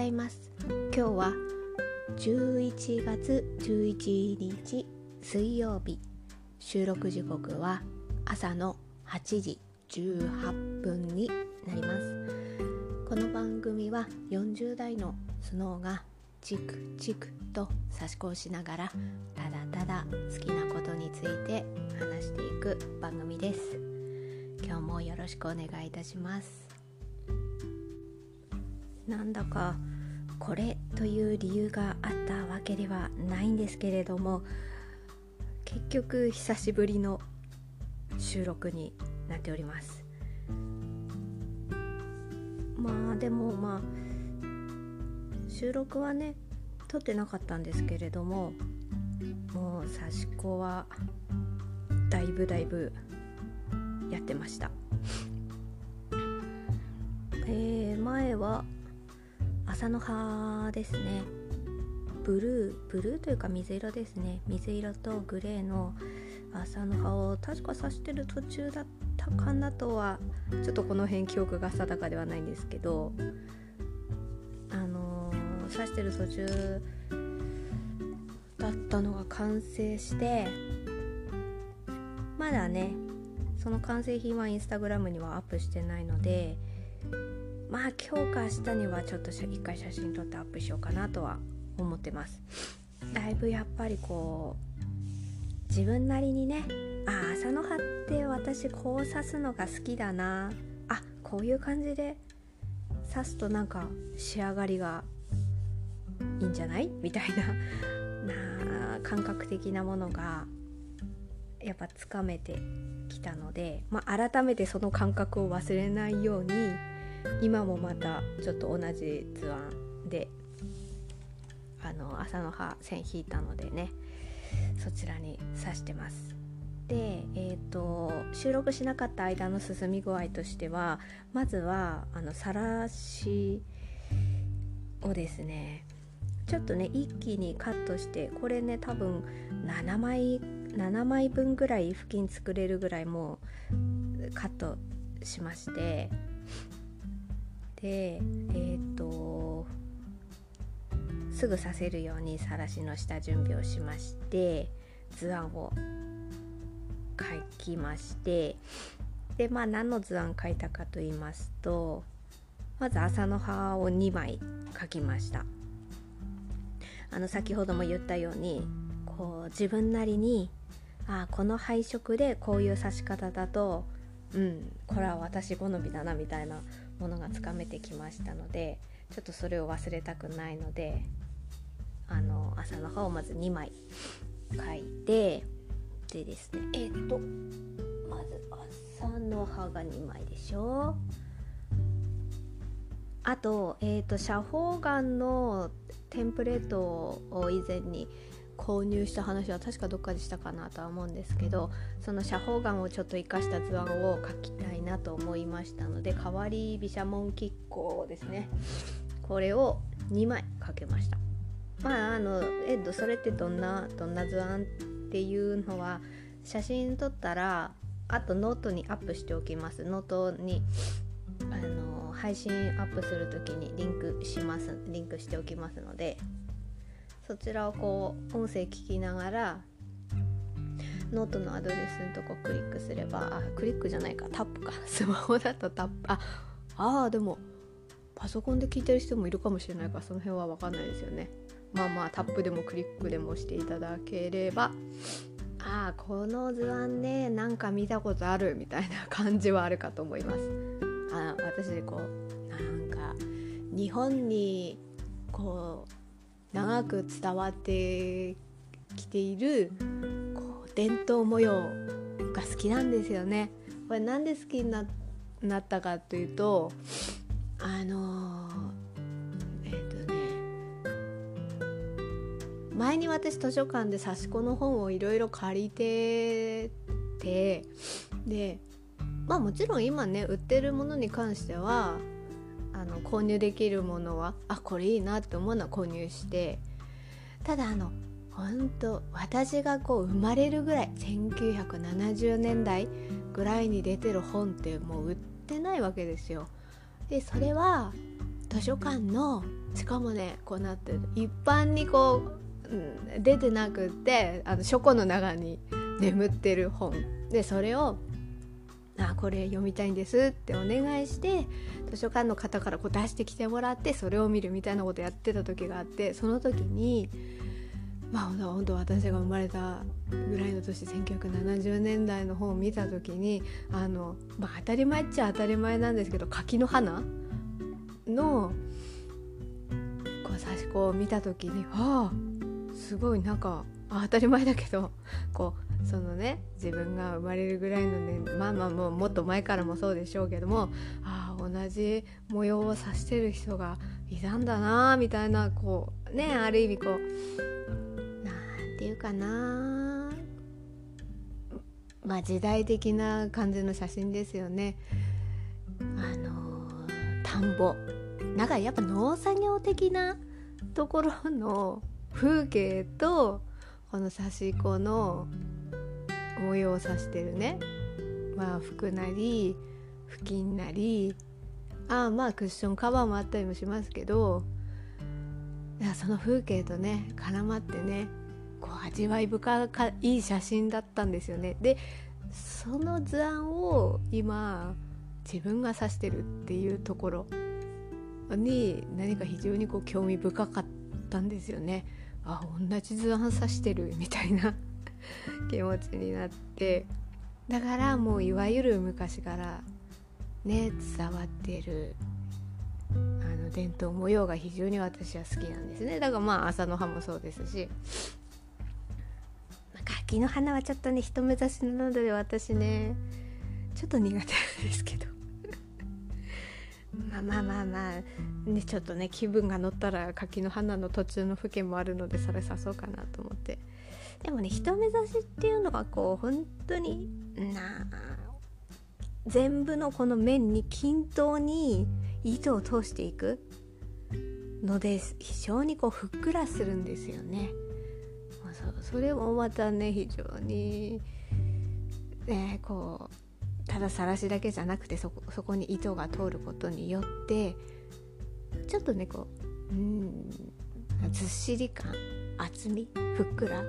ざいます。今日は11月11日水曜日。収録時刻は朝の8時18分になります。この番組は40代のスノーがチクチクと差し子しながらただただ好きなことについて話していく番組です。今日もよろしくお願いいたします。なんだかこれという理由があったわけではないんですけれども結局久しぶりの収録になっております。まあでもまあ収録はね撮ってなかったんですけれどももう刺し子はだいぶだいぶやってました。えー、前は朝の葉ですね。ブルーブルーというか水色ですね。水色とグレーの朝の葉を確か刺してる途中だったかなとはちょっとこの辺記憶が定かではないんですけどあのー、刺してる途中だったのが完成してまだねその完成品はインスタグラムにはアップしてないのでまあ今日か明日にはちょっと一回写真撮ってアップしようかなとは思ってます。だいぶやっぱりこう自分なりにねあ朝の葉って私こう刺すのが好きだな。あこういう感じで刺すとなんか仕上がりがいいんじゃない？みたいなな感覚的なものがやっぱつかめてきたので、まあ、改めてその感覚を忘れないように今もまたちょっと同じ図案であの朝の葉線引いたのでねそちらに刺してます。で、えーと、収録しなかった間の進み具合としてはまずはあのさらしをですねちょっとね一気にカットしてこれね多分7枚7枚分ぐらい布巾作れるぐらいもうカットしましてでえっ、ー、とすぐさせるようにさらしの下準備をしまして図案を書きましてでまあ何の図案書いたかと言いますとまず朝の葉を2枚書きました。あの先ほども言ったようにこう自分なりにあこの配色でこういう刺し方だとうんこれは私好みだなみたいなものがつかめてきましたのでちょっとそれを忘れたくないのであの朝の葉をまず2枚書いてでですねえっ、とまず朝の葉が2枚でしょ。あと,、えーと、斜方眼のテンプレートを以前に購入した話は確かどっかでしたかなとは思うんですけどその斜方眼をちょっと生かした図案を描きたいなと思いましたので変わり毘沙門亀甲ですね。これを2枚描けました。まああのえっとそれってどんなどんな図案っていうのは写真撮ったらあとノートにアップしておきます。ノートにあの配信アップする時にリンクしますリンクしておきますのでそちらをこう音声聞きながらノートのアドレスのとこクリックすればあクリックじゃないかタップか。スマホだとタップ。ああーでもパソコンで聞いてる人もいるかもしれないからその辺は分かんないですよね。まあまあタップでもクリックでもしていただければ。ああこの図案ねなんか見たことあるみたいな感じはあるかと思います。あ私こうなんか日本にこう長く伝わってきているこう伝統模様が好きなんですよね。これなんで好きにななったかというとあのえっ、ー、とね前に私図書館で刺し子の本をいろいろ借りててでまあもちろん今ね売ってるものに関してはあの購入できるものはあこれいいなって思うのは購入してただあの本当私がこう生まれるぐらい1970年代ぐらいに出てる本ってもう売ってないわけですよ。でそれは図書館のしかもねこうなってる一般にこう、うん、出てなくってあの書庫の中に眠ってる本でそれをあこれ読みたいんですってお願いして図書館の方からこう出してきてもらってそれを見るみたいなことやってた時があってその時にまあ本当私が生まれたぐらいの年1970年代の本を見た時にあの、まあ、当たり前っちゃ当たり前なんですけど柿の花のこう差し子を見た時にああすごいなんか当たり前だけどこうそのね自分が生まれるぐらいのねまあまあもうもっと前からもそうでしょうけどもああ同じ模様を指してる人がいたんだなみたいなこうねある意味こうなんていうかなまあ時代的な感じの写真ですよね。あの田んぼなんかやっぱ農作業的なところの風景とこの刺し子の模様を指してるねまあ服なり布巾なりああまあクッションカバーもあったりもしますけどいやその風景とね絡まってねこう味わい深い写真だったんですよね。でその図案を今自分が指してるっていうところに何か非常にこう興味深かったんですよね。あ同じ図案指してるみたいな 気持ちになってだからもういわゆる昔からね伝わってるあの伝統模様が非常に私は好きなんですね。だからまあ朝の葉もそうですし。柿の花はちょっとね人目指しなので私ねちょっと苦手なんですけど。まあまあまあまあねちょっとね気分が乗ったら柿の花の途中の風景もあるのでそれさそうかなと思って。でもね人目指しっていうのがこう本当にな全部のこの面に均等に糸を通していくので非常にこうふっくらするんですよね。それもまたね非常にねこうただ晒しだけじゃなくてそこそこに糸が通ることによってちょっとねこううんずっしり感厚みふっくら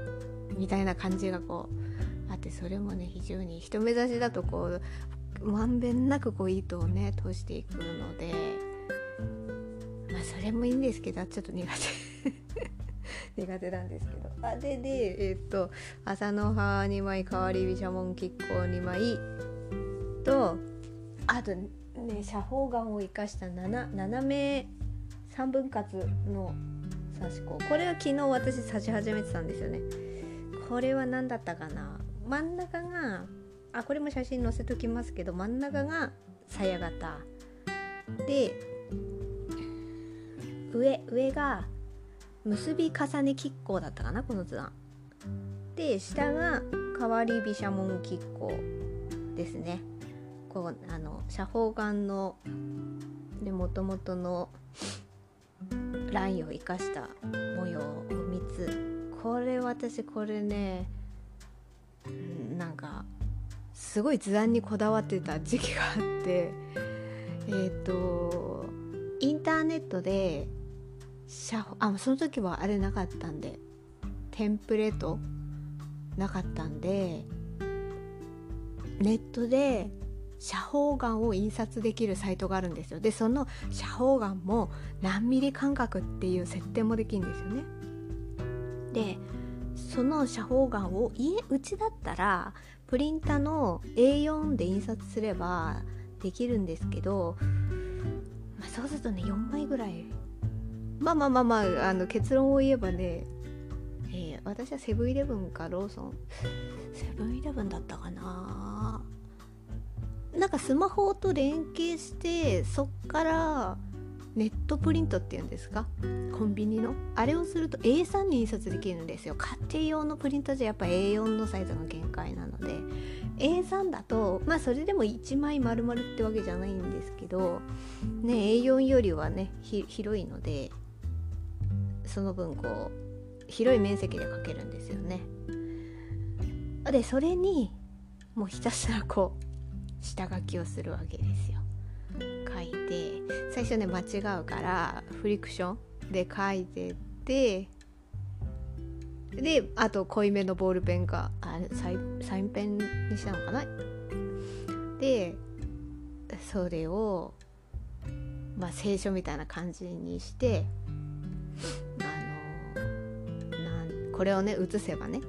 みたいな感じがこうあってそれもね非常に人目指しだとこうまんべんなくこう糸をね通していくのでまあそれもいいんですけどちょっと苦手。苦手なんですけど。あででえっ、と朝の葉2枚代わり飛車門亀甲2枚とあとね写方眼を生かした斜め三分割の刺し子。これは昨日私刺し始めてたんですよね。これは何だったかな？真ん中があこれも写真載せときますけど真ん中が鞘型。で上上が結び重ね亀甲だったかな？この図案。で下が変わり飛車門亀甲ですね。こうあの斜方眼ので元々のラインを生かした模様を3つ。これ私これねなんかすごい図案にこだわってた時期があって えっ、ー、とインターネットであその時はあれなかったんでテンプレートなかったんでネットで写方眼を印刷できるサイトがあるんですよ。でその写方眼も何ミリ間隔っていう設定もできるんですよね。でその写方眼を家うちだったらプリンタの A4 で印刷すればできるんですけど、まあ、そうするとね4枚ぐらい。まあまあまあまああの結論を言えばね、えー、私はセブンイレブンかローソン。セブンイレブンだったかな。なんかスマホと連携してそっからネットプリントっていうんですか？コンビニの？あれをすると A3 に印刷できるんですよ家庭用のプリントじゃやっぱ A4 のサイズが限界なので A3 だとまあそれでも1枚丸々ってわけじゃないんですけどね A4 よりはね広いのでその分こう広い面積で書けるんですよね。でそれにもうひたすらこう下書きをするわけですよ。書いて最初ね間違うからフリクションで書いてってであと濃いめのボールペンかあサイサインペンにしたのかな？でそれをまあ聖書みたいな感じにしてあのなんこれをね写せばね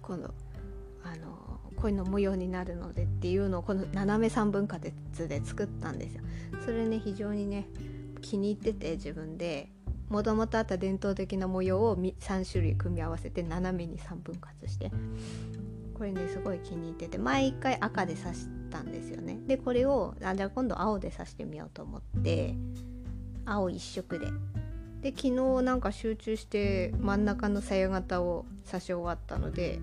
今度のこういうの模様になるのでっていうのをこの斜め3分割で作ったんですよ。それね非常にね気に入ってて自分で。もともとあった伝統的な模様を3種類組み合わせて斜めに3分割して。これねすごい気に入ってて。毎回赤で刺したんですよね。でこれをあじゃあ今度青で刺してみようと思って。青一色で。で昨日なんか集中して真ん中のさや型を刺し終わったので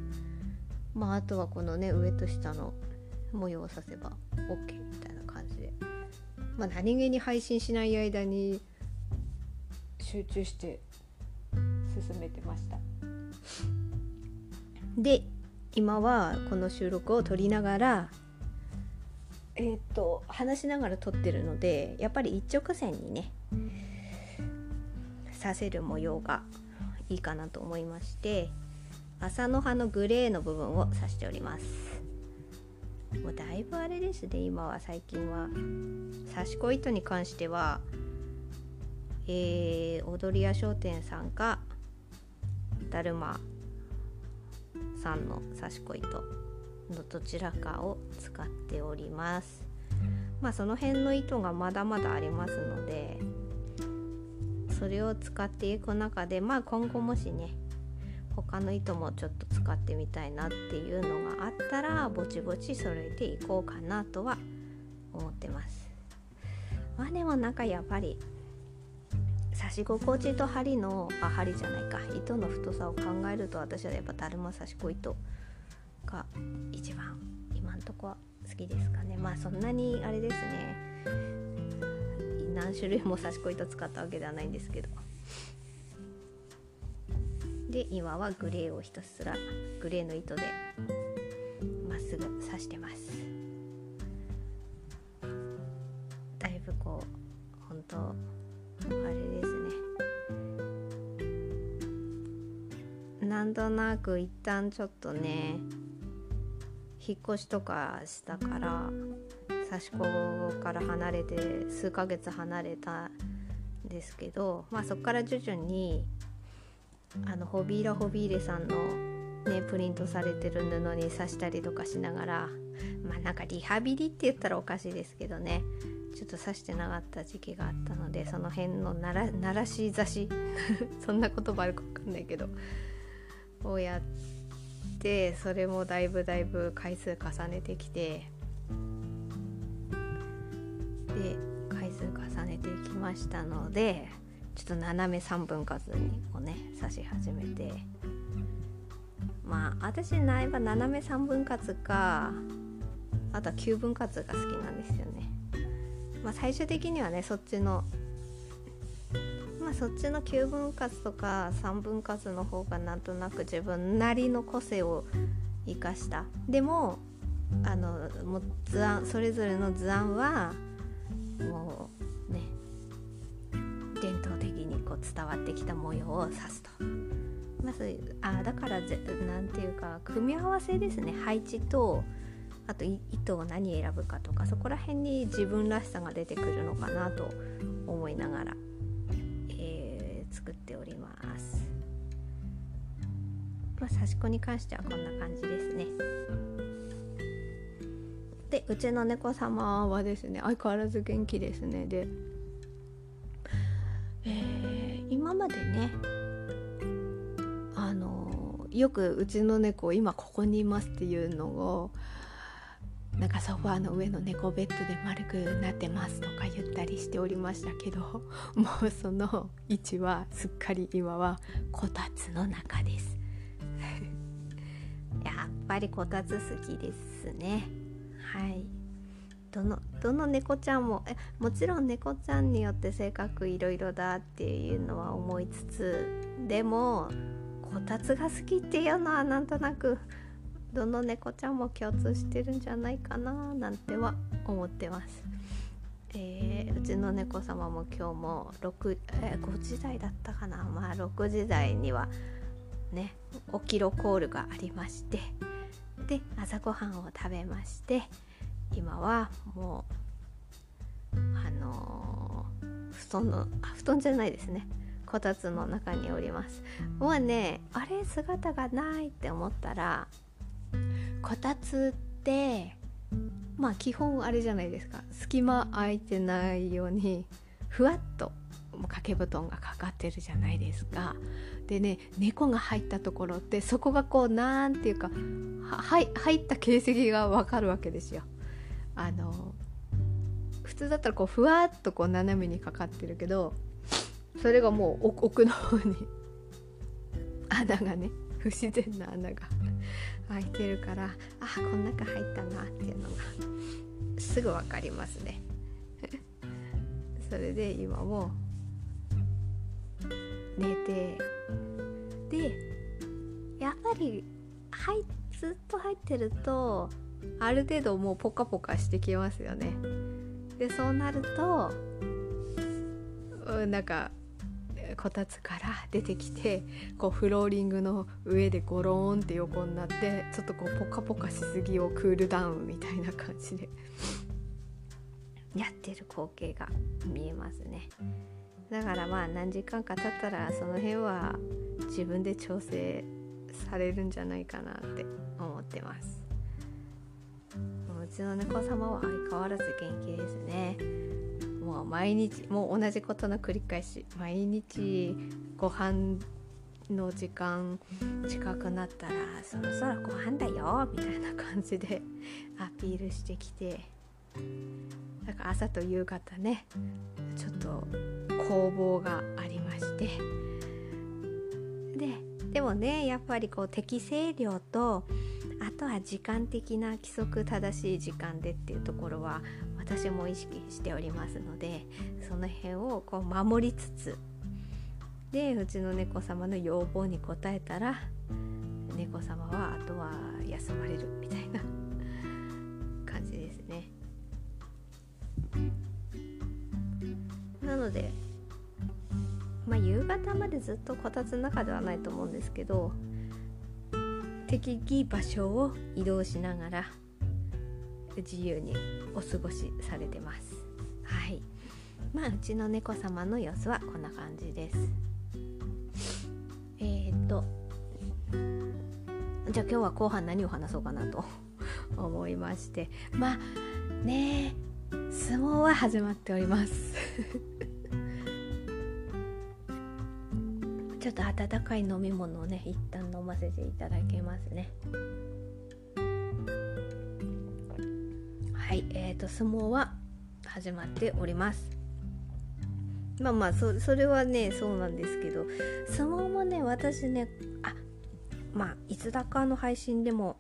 まああとはこのね上と下の模様を刺せば OK みたいな感じで。まあ何気に配信しない間に集中して進めてました。で今はこの収録を撮りながらえっ、と話しながら撮ってるのでやっぱり一直線にねさせる模様がいいかなと思いまして。麻の葉のグレーの部分を刺しております。もうだいぶあれですね。今は最近は刺し子糸に関してはえー、踊り屋商店さんかだるまさんの刺し子糸のどちらかを使っております。まあその辺の糸がまだまだありますのでそれを使っていく中でまあ今後もしね他の糸もちょっと使ってみたいなっていうのがあったらぼちぼち揃えていこうかなとは思ってます。まあでもなんかやっぱり刺し心地と針のあ針じゃないか。糸の太さを考えると私はやっぱだるま刺し子糸が一番今んとこは好きですかね。まあそんなにあれですね。何種類も刺し子糸使ったわけではないんですけど。で今はグレーをひたすらグレーの糸でまっすぐ刺してます。だいぶこう本当あれですね。なんとなく一旦ちょっとね引っ越しとかしたから刺し子から離れて数ヶ月離れたんですけどまあそこから徐々にあのホビーラホビーレさんのねプリントされてる布に刺したりとかしながらまあなんかリハビリって言ったらおかしいですけどね。ちょっと刺してなかった時期があったのでその辺のならならし刺し。そんな言葉あるか分かんないけど。をやってそれもだいぶだいぶ回数重ねてきて。で回数重ねてきましたのでちょっと斜め3分割にをね刺し始めてまあ私なば斜め3分割かあとは9分割が好きなんですよね。まあ、最終的にはねそっちのまあそっちの9分割とか3分割の方がなんとなく自分なりの個性を生かしたでもあのもう図案それぞれの図案はもう伝わってきた模様を指すと。まあ、あだからぜなんていうか組み合わせですね配置とあと糸を何選ぶかとかそこら辺に自分らしさが出てくるのかなと思いながら、えー、作っております。まあ、刺し子に関してはこんな感じですね。でうちの猫様はですね相変わらず元気ですねで、えー、今までねあのよくうちの猫今ここにいますっていうのをなんかソファーの上の猫ベッドで丸くなってますとか言ったりしておりましたけど もうその位置はすっかり今はこたつの中です。やっぱりこたつ好きですね。はい。どのどの猫ちゃんもえもちろん猫ちゃんによって性格いろいろだっていうのは思いつつでもこたつが好きっていうのはなんとなくどの猫ちゃんも共通してるんじゃないかななんては思ってます。えー、うちの猫様も今日も6、えー、5時台だったかな。まあ6時台にはね起きろコールがありましてで朝ごはんを食べまして今はもうあのー、布団のあ布団じゃないですねこたつの中におりますもうねあれ姿がないって思ったらこたつってまあ基本あれじゃないですか隙間空いてないようにふわっと掛け布団がかかってるじゃないですか。でね猫が入ったところってそこがこうなんていうかは入った形跡がわかるわけですよ。あの普通だったらこうふわっとこう斜めにかかってるけどそれがもう奥の方に穴がね不自然な穴が開いてるからあこん中入ったなっていうのがすぐ分かりますね。それで今も寝てでやっぱり入ずっと入ってるとある程度もうポカポカしてきますよね。でそうなるとなんかこたつから出てきてこうフローリングの上でゴローンって横になってちょっとこうポカポカしすぎをクールダウンみたいな感じで やってる光景が見えますね。だからまあ何時間か経ったらその辺は自分で調整されるんじゃないかなって思ってます。うちの猫様は相変わらず元気ですね。もう毎日もう同じことの繰り返し。毎日ご飯の時間近くなったらそろそろご飯だよみたいな感じで アピールしてきて。だか朝と夕方ねちょっと攻防がありまして。ででもねやっぱりこう適正量とあとは時間的な規則正しい時間でっていうところは私も意識しておりますのでその辺をこう守りつつでうちの猫様の要望に応えたら猫様はあとは休まれるみたいな感じですね。なのでまあ夕方までずっとこたつの中ではないと思うんですけど適宜場所を移動しながら自由にお過ごしされてます。はい。まあうちの猫様の様子はこんな感じです。えー、っとじゃあ今日は後半何を話そうかなと 思いまして。まあね相撲は始まっております。ょっと温かい飲み物をね一旦飲ませていただけますね。はいえーと、相撲は始まっております。まあまあそそれはねそうなんですけど相撲もね私ねあまあいつだかの配信でも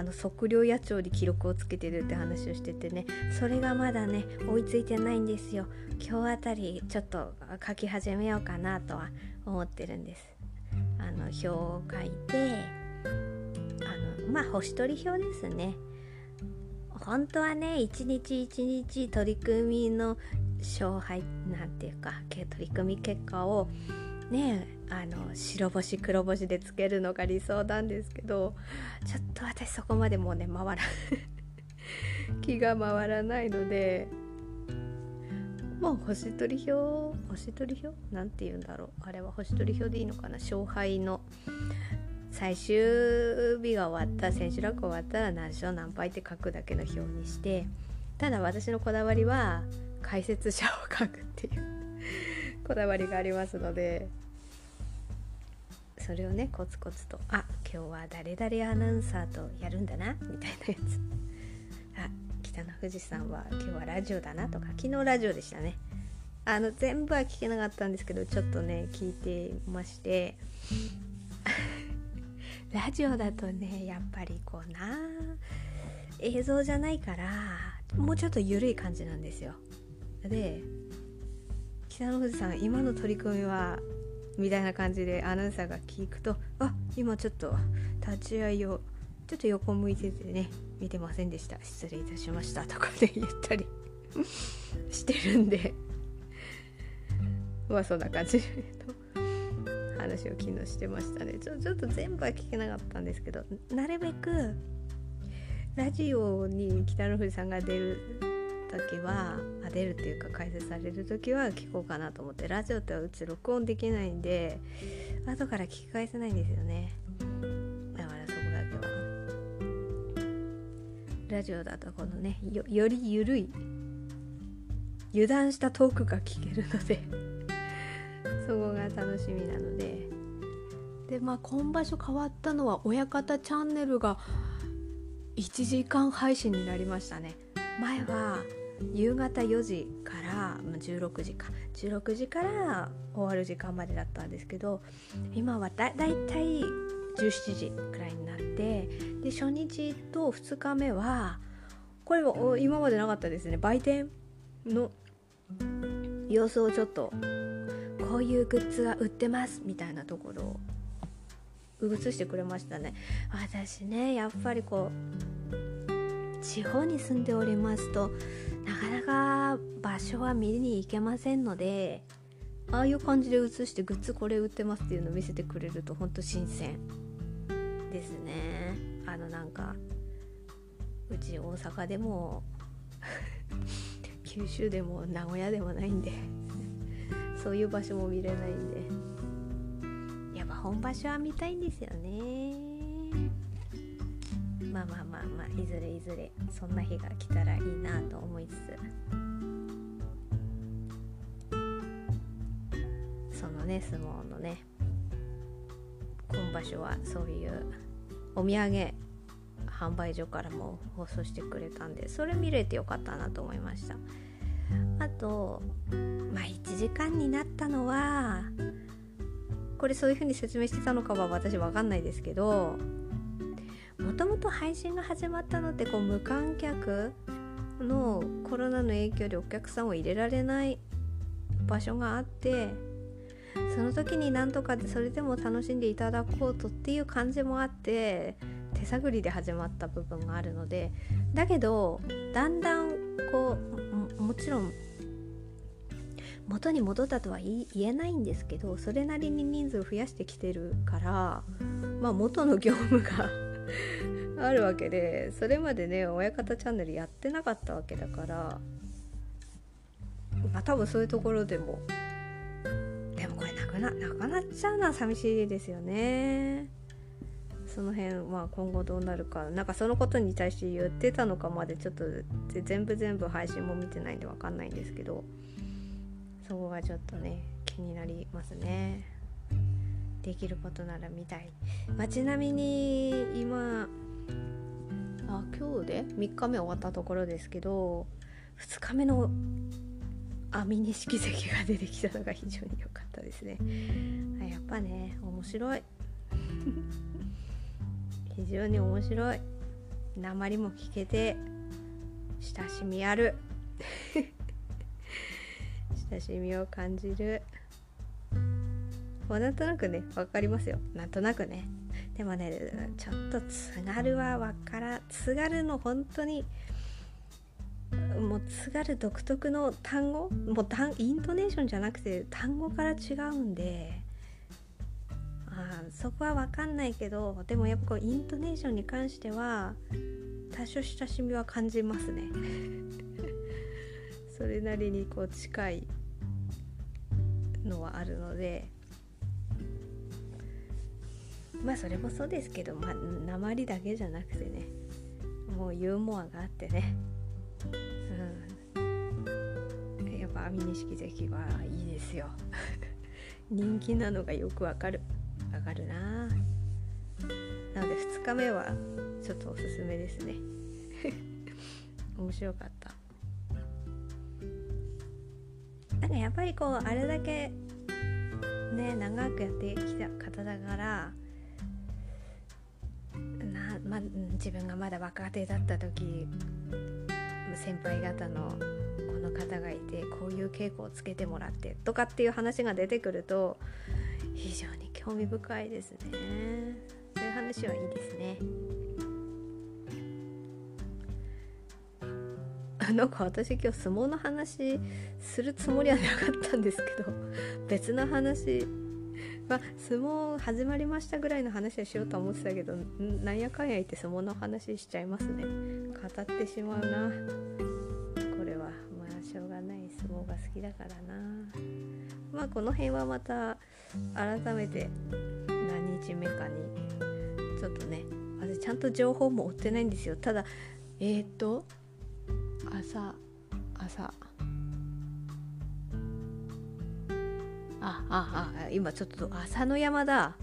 あの測量野鳥に記録をつけてるって話をしててね。それがまだね追いついてないんですよ。今日あたりちょっと書き始めようかなとは思ってるんです。あの表を書いてあのまあ星取り表ですね。本当はね一日一日取り組みの勝敗なんていうか取り組み結果をねあの白星黒星でつけるのが理想なんですけどちょっと私そこまでもうね回ら 気が回らないのでもう星取り表星取り表？なんて言うんだろう。あれは星取り表でいいのかな？勝敗の最終日が終わった千秋楽終わったら何勝何敗って書くだけの表にしてただ私のこだわりは解説者を書くっていう。こだわりがありますので。それをねコツコツとあ今日は誰々アナウンサーとやるんだなみたいなやつあ北の富士山は今日はラジオだなとか昨日ラジオでしたね。あの全部は聞けなかったんですけどちょっとね聞いてまして。ラジオだとねやっぱりこうな映像じゃないからもうちょっと緩い感じなんですよ。で北の富士さん今の取り組みはみたいな感じでアナウンサーが聞くとあ今ちょっと立ち会いをちょっと横向いててね見てませんでした。失礼いたしました。とかで言ったり してるんで。まあそんな感じで話を昨日してましたね。ちょちょっと全部は聞けなかったんですけどなるべくラジオに北の富士さんが出る時はあ出るっていうか解説される時は聞こうかなと思ってラジオってうち録音できないんで後から聞き返せないんですよね。だからそこだけは。ラジオだとこのねよより緩い油断したトークが聞けるので そこが楽しみなので。でまあ今場所変わったのは親方チャンネルが1時間配信になりましたね。前は夕方4時から16時か。16時から終わる時間までだったんですけど今はだだいたい17時くらいになってで初日と2日目はこれは今までなかったですね。売店の様子をちょっとこういうグッズが売ってますみたいなところを映してくれましたね。私ねやっぱりこう地方に住んでおりますとなかなか場所は見に行けませんのでああいう感じで映してグッズこれ売ってますっていうのを見せてくれるとほんと新鮮ですね。あのなんかうち大阪でも 九州でも名古屋でもないんでそういう場所も見れないんで。やっぱ本場所は見たいんですよね。まあまあまあまあいずれいずれそんな日が来たらいいなと思いつつ。そのね相撲のね今場所はそういうお土産販売所からも放送してくれたんでそれ見れてよかったなと思いました。あとまあ1時間になったのはこれそういう風に説明してたのかは私分かんないですけどと配信が始まったのってこう無観客のコロナの影響でお客さんを入れられない場所があってその時になんとかでそれでも楽しんでいただこうとっていう感じもあって手探りで始まった部分があるのでだけどだんだんこうもちろん元に戻ったとは言えないんですけどそれなりに人数を増やしてきてるからまあ元の業務があるわけでそれまでね親方チャンネルやってなかったわけだからまあ多分そういうところでもでもこれなくななくなっちゃうのは寂しいですよね。その辺まあ今後どうなるかなんかそのことに対して言ってたのかまでちょっと全部全部配信も見てないんで分かんないんですけどそこがちょっとね気になりますね。できることなら見たい、まあ、ちなみに今あ今日で？3日目終わったところですけど2日目の網錦関が出てきたのが非常に良かったですねやっぱね面白い非常に面白い鉛も聞けて親しみある親しみを感じるまあなんとなくね分かりますよなんとなくねでもねちょっと津軽は分から津軽の本当にもう津軽独特の単語もうイントネーションじゃなくて単語から違うんであそこは分かんないけどでもやっぱこうイントネーションに関しては多少親しみは感じますね。それなりにこう近いのはあるのでまあそれもそうですけどまあ鉛だけじゃなくてねもうユーモアがあってね。うん。やっぱ網錦関はいいですよ。人気なのがよくわかる。わかるな。なので2日目はちょっとおすすめですね。面白かった。なんかやっぱりこうあれだけね長くやってきた方だから、ま、自分がまだ若手だった時先輩方のこの方がいてこういう稽古をつけてもらってとかっていう話が出てくると非常に興味深いですね。そういう話はいいですね。なんか私今日相撲の話するつもりはなかったんですけど別の話まあ相撲始まりましたぐらいの話はしようと思ってたけどなんやかんや言って相撲の話しちゃいますね。語ってしまうな。これは。まあしょうがない。相撲が好きだからな。まあこの辺はまた改めて何日目かにちょっとね私ちゃんと情報も追ってないんですよ。ただえっ、ー、と朝朝。あああ。今ちょっと朝の山だ。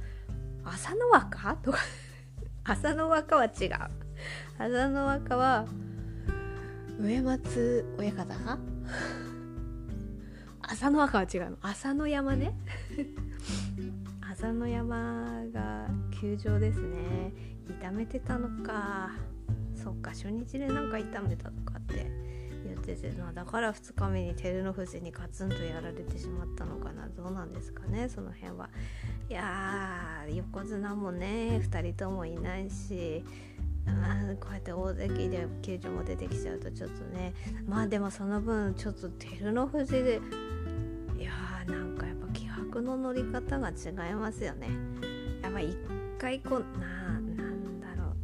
朝の若？とか。朝の若は違う。朝の若は上松親方か？朝の若は違うの。朝の山ね。朝の山が球場ですね。痛めてたのか。そっか初日でなんか痛めたとかって。ててなだから2日目に照ノ富士にガツンとやられてしまったのかな。どうなんですかねその辺は。いやー横綱もね2人ともいないしあこうやって大関で球場も出てきちゃうとちょっとね。まあでもその分ちょっと照ノ富士でいやーなんかやっぱ気迫の乗り方が違いますよね。やっぱ一回こうななんだろう。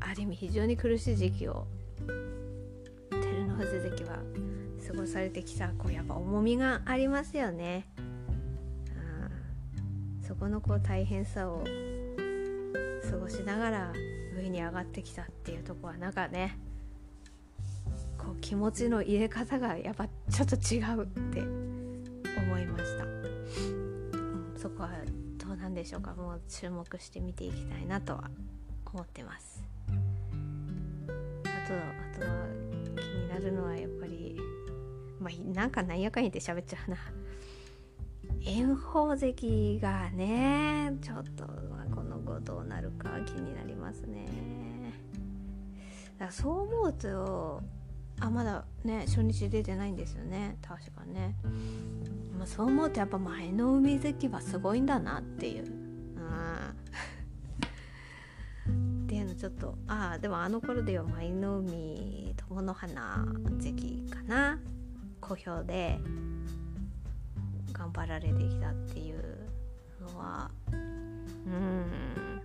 ある意味非常に苦しい時期を富士関は過ごされてきたこうやっぱ重みがありますよね、そこのこう大変さを過ごしながら上に上がってきたっていうとこはなんかねこう気持ちの入れ方がやっぱちょっと違うって思いました、うん、そこはどうなんでしょうか。もう注目して見ていきたいなとは思ってます。あとあとはなるのはやっぱりまあなんかなんやかんやって喋っちゃうな。炎鵬関がねちょっと、まあ、この後どうなるか気になりますね。だからそう思うとあまだね初日出てないんですよね。確かね、まあ、そう思うとやっぱ前の海関はすごいんだなっていう。うん。っていうのちょっとああでもあの頃では舞の海友の花関かな好評で頑張られてきたっていうのはうん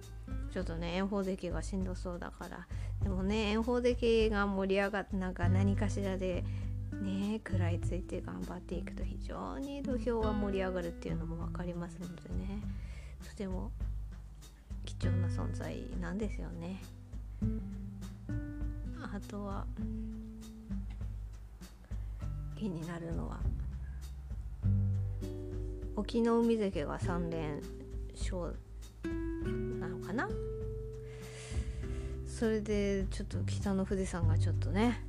ちょっとね炎鵬関がしんどそうだからでもね炎鵬関が盛り上がってなんか何かしらでね食らいついて頑張っていくと非常に土俵が盛り上がるっていうのも分かりますのでね。とても貴重な存在なんですよね。あとは気になるのは沖ノ海関が3連勝なのかな？それでちょっと北の富士山がちょっとね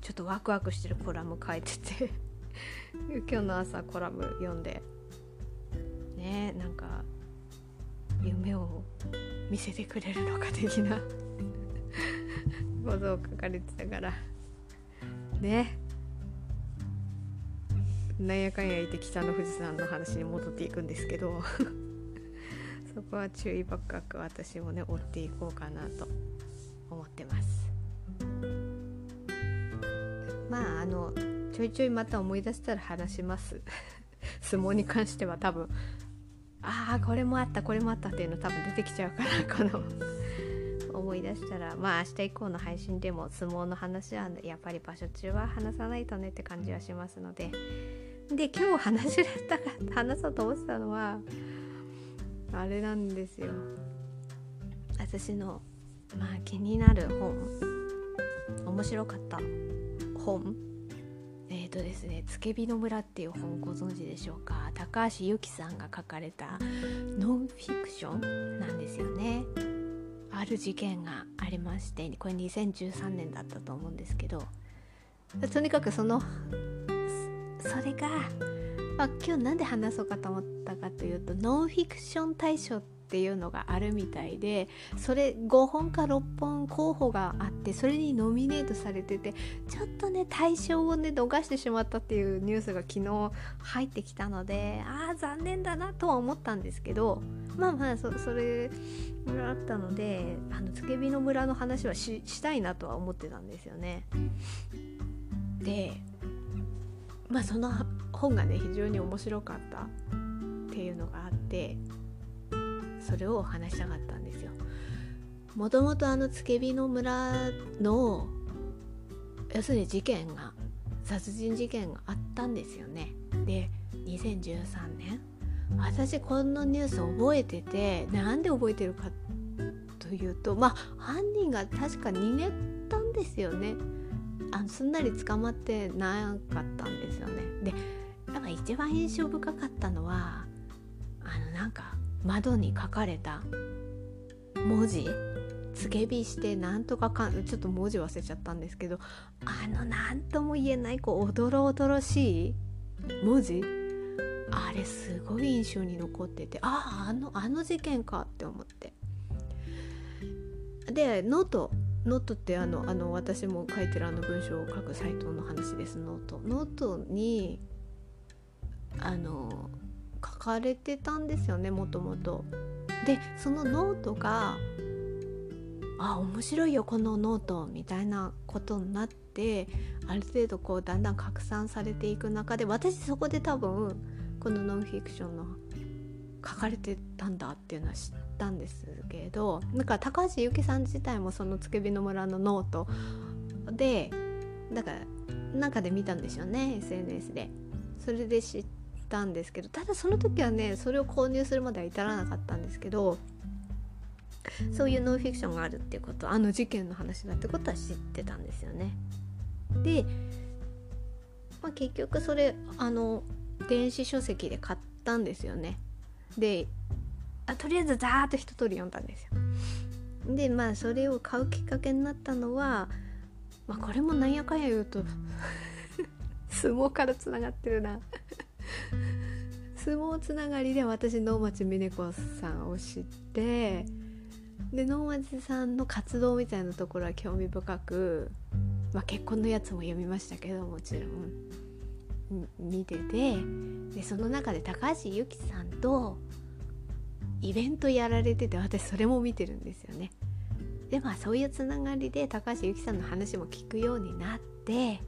ちょっとワクワクしてるコラム書いてて 今日の朝コラム読んでねなんか夢を見せてくれるのか的な。ことを書かれてたから。ね。なんやかんや言って北の富士山の話に戻っていくんですけど。そこは注意深く私もね追っていこうかなと思ってます。まああのちょいちょいまた思い出したら話します。相撲に関しては多分ああこれもあったこれもあったっていうの多分出てきちゃうからこの思い出したらまあ明日以降の配信でも相撲の話はやっぱり場所中は話さないとねって感じはしますので。で今日話したか 話そうと思ってたのはあれなんですよ。私のまあ気になる本面白かった本。えっ、ー、とですね「つけびの村」っていう本ご存知でしょうか。高橋由紀さんが書かれたノンフィクションなんですよね。ある事件がありましてこれ2013年だったと思うんですけどとにかくそのそれが、まあ、今日何で話そうかと思ったかというとノンフィクション大賞ってていうのがあるみたいでそれ5本か6本候補があってそれにノミネートされててちょっとね対象をね逃してしまったっていうニュースが昨日入ってきたのでああ残念だなとは思ったんですけどまあまあそそれあったのであのつけびの村の話はししたいなとは思ってたんですよね。でまあその本がね非常に面白かったっていうのがあってそれをお話したかったんですよ。もともとあのつけびの村の要するに事件が殺人事件があったんですよね。で2013年私このニュース覚えててなんで覚えてるかというとまあ犯人が確か逃げたんですよねあのすんなり捕まってなかったんですよねでやっぱ一番印象深かったのはあのなんか窓に書かれた文字？付け火してなんとかかん？ちょっと文字忘れちゃったんですけどあの何とも言えないこうおどろおどろしい文字？あれすごい印象に残っててあああのあの事件かって思って。でノートノートってあのあの私も書いてるあの文章を書くサイトの話です。ノート。ノートにあのかれてたんですよねもともとでそのノートがあ面白いよこのノートみたいなことになってある程度こうだんだん拡散されていく中で私そこで多分このノンフィクションの書かれてたんだっていうのは知ったんですけどだから高橋ユキさん自体もその「つけびの村」のノートでだから中で見たんですよね SNS で。それで知ったんですけどただその時はねそれを購入するまでは至らなかったんですけどそういうノンフィクションがあるっていうことあの事件の話だってことは知ってたんですよね。で、まあ、結局それあの電子書籍で買ったんですよね。であとりあえずザーッと一通り読んだんですよ。でまあそれを買うきっかけになったのは、まあ、これもなんやかんや言うと 相撲からつながってるな相撲つながりで私能町みね子さんを知ってで能町さんの活動みたいなところは興味深く、まあ、結婚のやつも読みましたけどもちろん見ててでその中で高橋由紀さんとイベントやられてて私それも見てるんですよね。でまあそういうつながりで高橋由紀さんの話も聞くようになって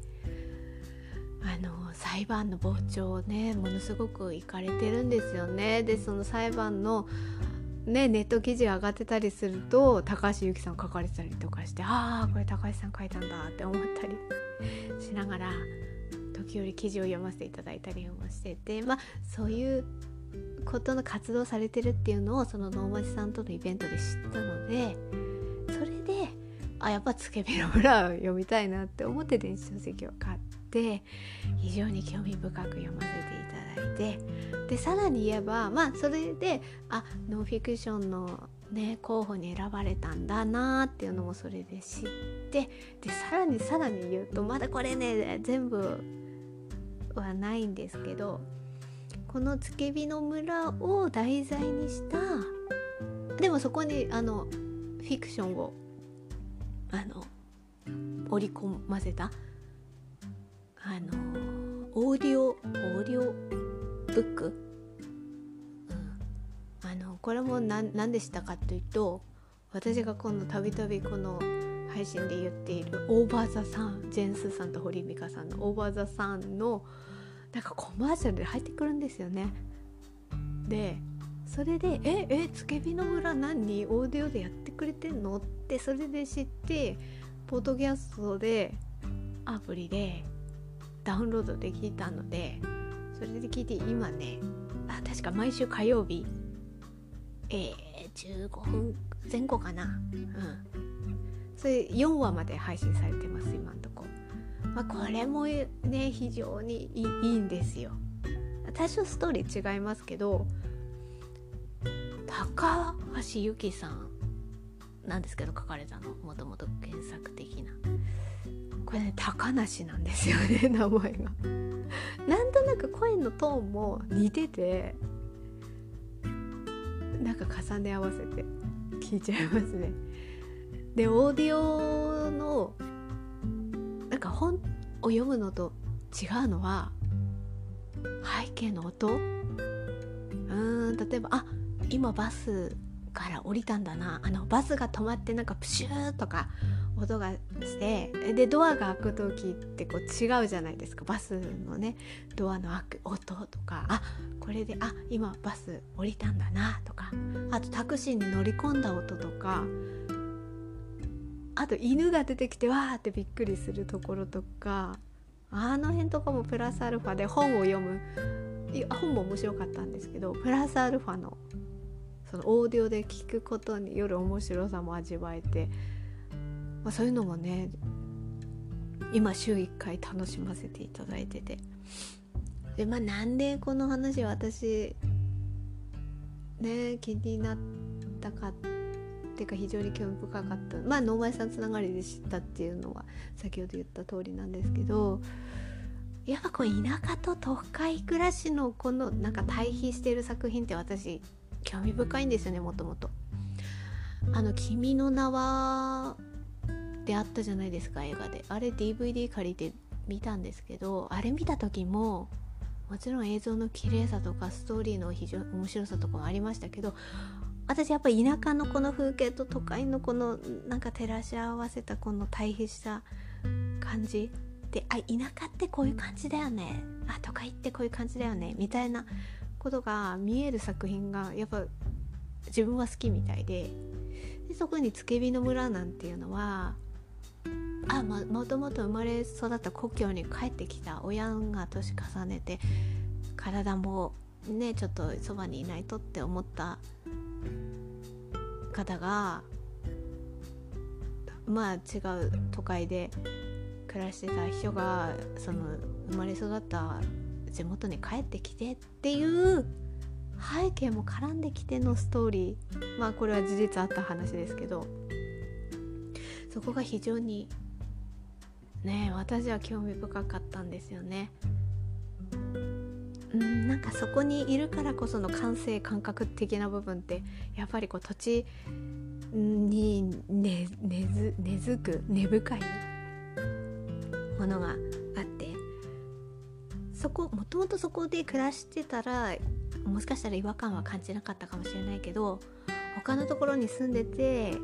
あの裁判の傍聴をねものすごく行かれてるんですよね。でその裁判のね、ネット記事が上がってたりすると高橋由紀さん書かれてたりとかしてああこれ高橋さん書いたんだって思ったりしながら時折記事を読ませていただいたりもしててまあそういうことの活動されてるっていうのをその能町さんとのイベントで知ったのでそれであやっぱつけびの村を読みたいなって思って電子書籍を買って非常に興味深く読ませていただいてでさらに言えばまあそれであノンフィクションのね候補に選ばれたんだなっていうのもそれで知ってでさらにさらに言うとまだこれね全部はないんですけどこのつけびの村を題材にしたでもそこにあのフィクションをあの織り込ませたあのオーディオオーディオブック、うん、あのこれも何でしたかというと私が今度たびたびこの配信で言っているオーバー・ザ・サンジェンスさんと堀美香さんのオーバー・ザ・サンのなんかコマーシャルで入ってくるんですよね。でそれで「ええつけびの村何？オーディオでやってくれてんの?」ってそれで知ってポッドキャストでアプリでダウンロードできたのでそれで聞いて今ねあ確か毎週火曜日えー、15分前後かな。うん。それ4話まで配信されてます今んとこ、まあ、これもね非常にいいんですよ。多少ストーリー違いますけど高橋由紀さんなんですけど書かれたの。もともと原作的な。これね高梨なんですよね 名前が。なんとなく声のトーンも似ててなんか重ね合わせて聞いちゃいますね。でオーディオのなんか本を読むのと違うのは背景の音？うん例えばあ今バスから降りたんだな。あのバスが止まってなんかプシューとか音がしてでドアが開く時ってこう違うじゃないですか。バスのねドアの開く音とかあこれであ今バス降りたんだなとかあとタクシーに乗り込んだ音とかあと犬が出てきてわーってびっくりするところとかあの辺とかもプラスアルファで本を読む本も面白かったんですけどプラスアルファのそのオーディオで聞くことによる面白さも味わえて、まあ、そういうのもね今週1回楽しませていただいててでまあなんでこの話私ね気になったかっていうか非常に興味深かったまあ能前さんつながりで知ったっていうのは先ほど言った通りなんですけどやっぱこう田舎と都会暮らしのこのなんか対比してる作品って私興味深いんですよねもともと。あの「君の名は」であったじゃないですか映画で。あれ DVD 借りて見たんですけどあれ見た時ももちろん映像の綺麗さとかストーリーの非常面白さとかもありましたけど私やっぱ田舎のこの風景と都会のこのなんか照らし合わせたこの対比した感じであ田舎ってこういう感じだよね。あ都会ってこういう感じだよね。みたいなことが見える作品がやっぱ自分は好きみたいででそこに「つけびの村」なんていうのはあ、ま、もともと生まれ育った故郷に帰ってきた親が年重ねて体もねちょっとそばにいないとって思った方がまあ違う都会で暮らしてた人がその生まれ育った地元に帰ってきてっていう背景も絡んできてのストーリー。まあこれは事実あった話ですけどそこが非常にね私は興味深かったんですよね。うんなんかそこにいるからこその感性感覚的な部分ってやっぱりこう土地に根、ね、ず根付く根深いものがあってそこもともとそこで暮らしてたらもしかしたら違和感は感じなかったかもしれないけど他のところに住んでて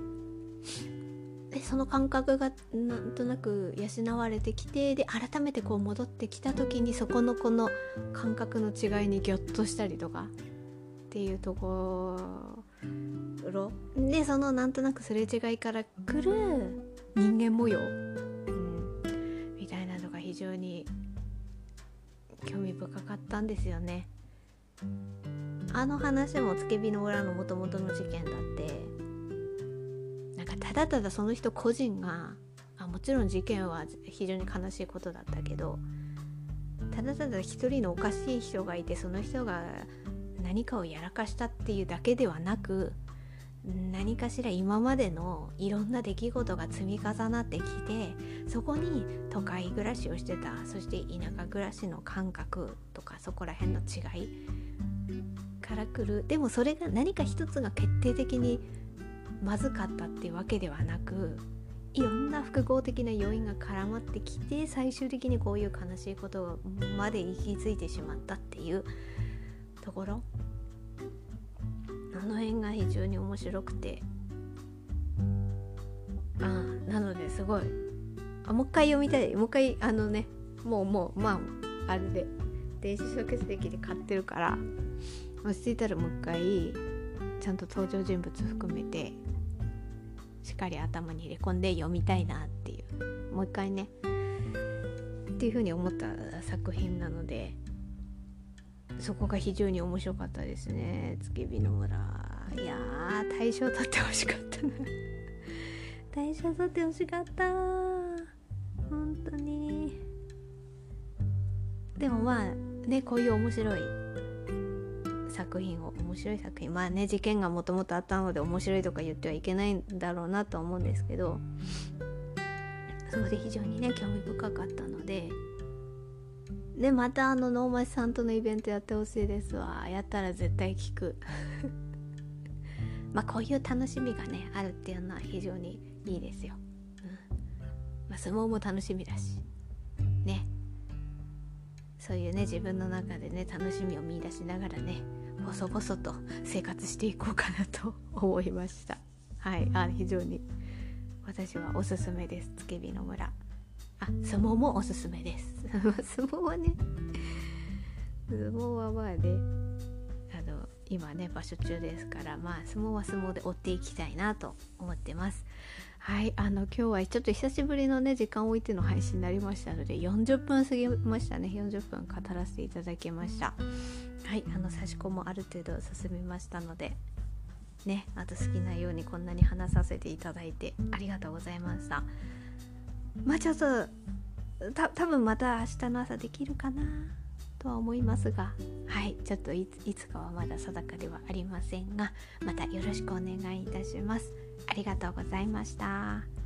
その感覚がなんとなく養われてきてで改めてこう戻ってきた時にそこのこの感覚の違いにギョッとしたりとかっていうところ。でそのなんとなくすれ違いから来る人間模様、うん、みたいなのが非常に興味深かったんですよね。あの話もつけびの裏のもともとの事件だって。ただただその人個人があもちろん事件は非常に悲しいことだったけどただただ一人のおかしい人がいてその人が何かをやらかしたっていうだけではなく何かしら今までのいろんな出来事が積み重なってきてそこに都会暮らしをしてたそして田舎暮らしの感覚とかそこら辺の違いからくる。でもそれが何か一つが決定的にまずかったっていうわけではなくいろんな複合的な要因が絡まってきて最終的にこういう悲しいことまで行き着いてしまったっていうところ。あの辺が非常に面白くて。あなのですごい。あもう一回読みたい。もう一回あのねもうもうまああれで。電子書籍で買ってるから落ち着いたらもう一回ちゃんと登場人物含めてしっかり頭に入れ込んで読みたいなっていう。もう一回ね。っていうふうに思った作品なのでそこが非常に面白かったですね。月日の村。いやー大賞取ってほしかったな。大賞取ってほしかった。本当に。でもまあねこういう面白い作品を面白い作品。まあね事件がもともとあったので面白いとか言ってはいけないんだろうなと思うんですけどそこで非常にね興味深かったので。でまたあの能町さんとのイベントやってほしいですわ。やったら絶対聞く。まあこういう楽しみがねあるっていうのは非常にいいですよ、うん。まあ、相撲も楽しみだし。ね。そういうね自分の中でね楽しみを見いだしながらね。細々と生活していこうかなと思いました。はい。あ非常に。私はおすすめです。つけびの村。あ相撲もおすすめです。相撲はね相撲はまあねあの今ね場所中ですからまあ相撲は相撲で追っていきたいなと思ってます。はい。あの今日はちょっと久しぶりのね時間を置いての配信になりましたので40分過ぎましたね。40分語らせていただきました。はいあの差し込もある程度進みましたのでねあと好きなようにこんなに話させていただいてありがとうございましたまあちょっとた多分また明日の朝できるかなとは思いますがはいちょっといつかはまだ定かではありませんがまたよろしくお願いいたしますありがとうございました。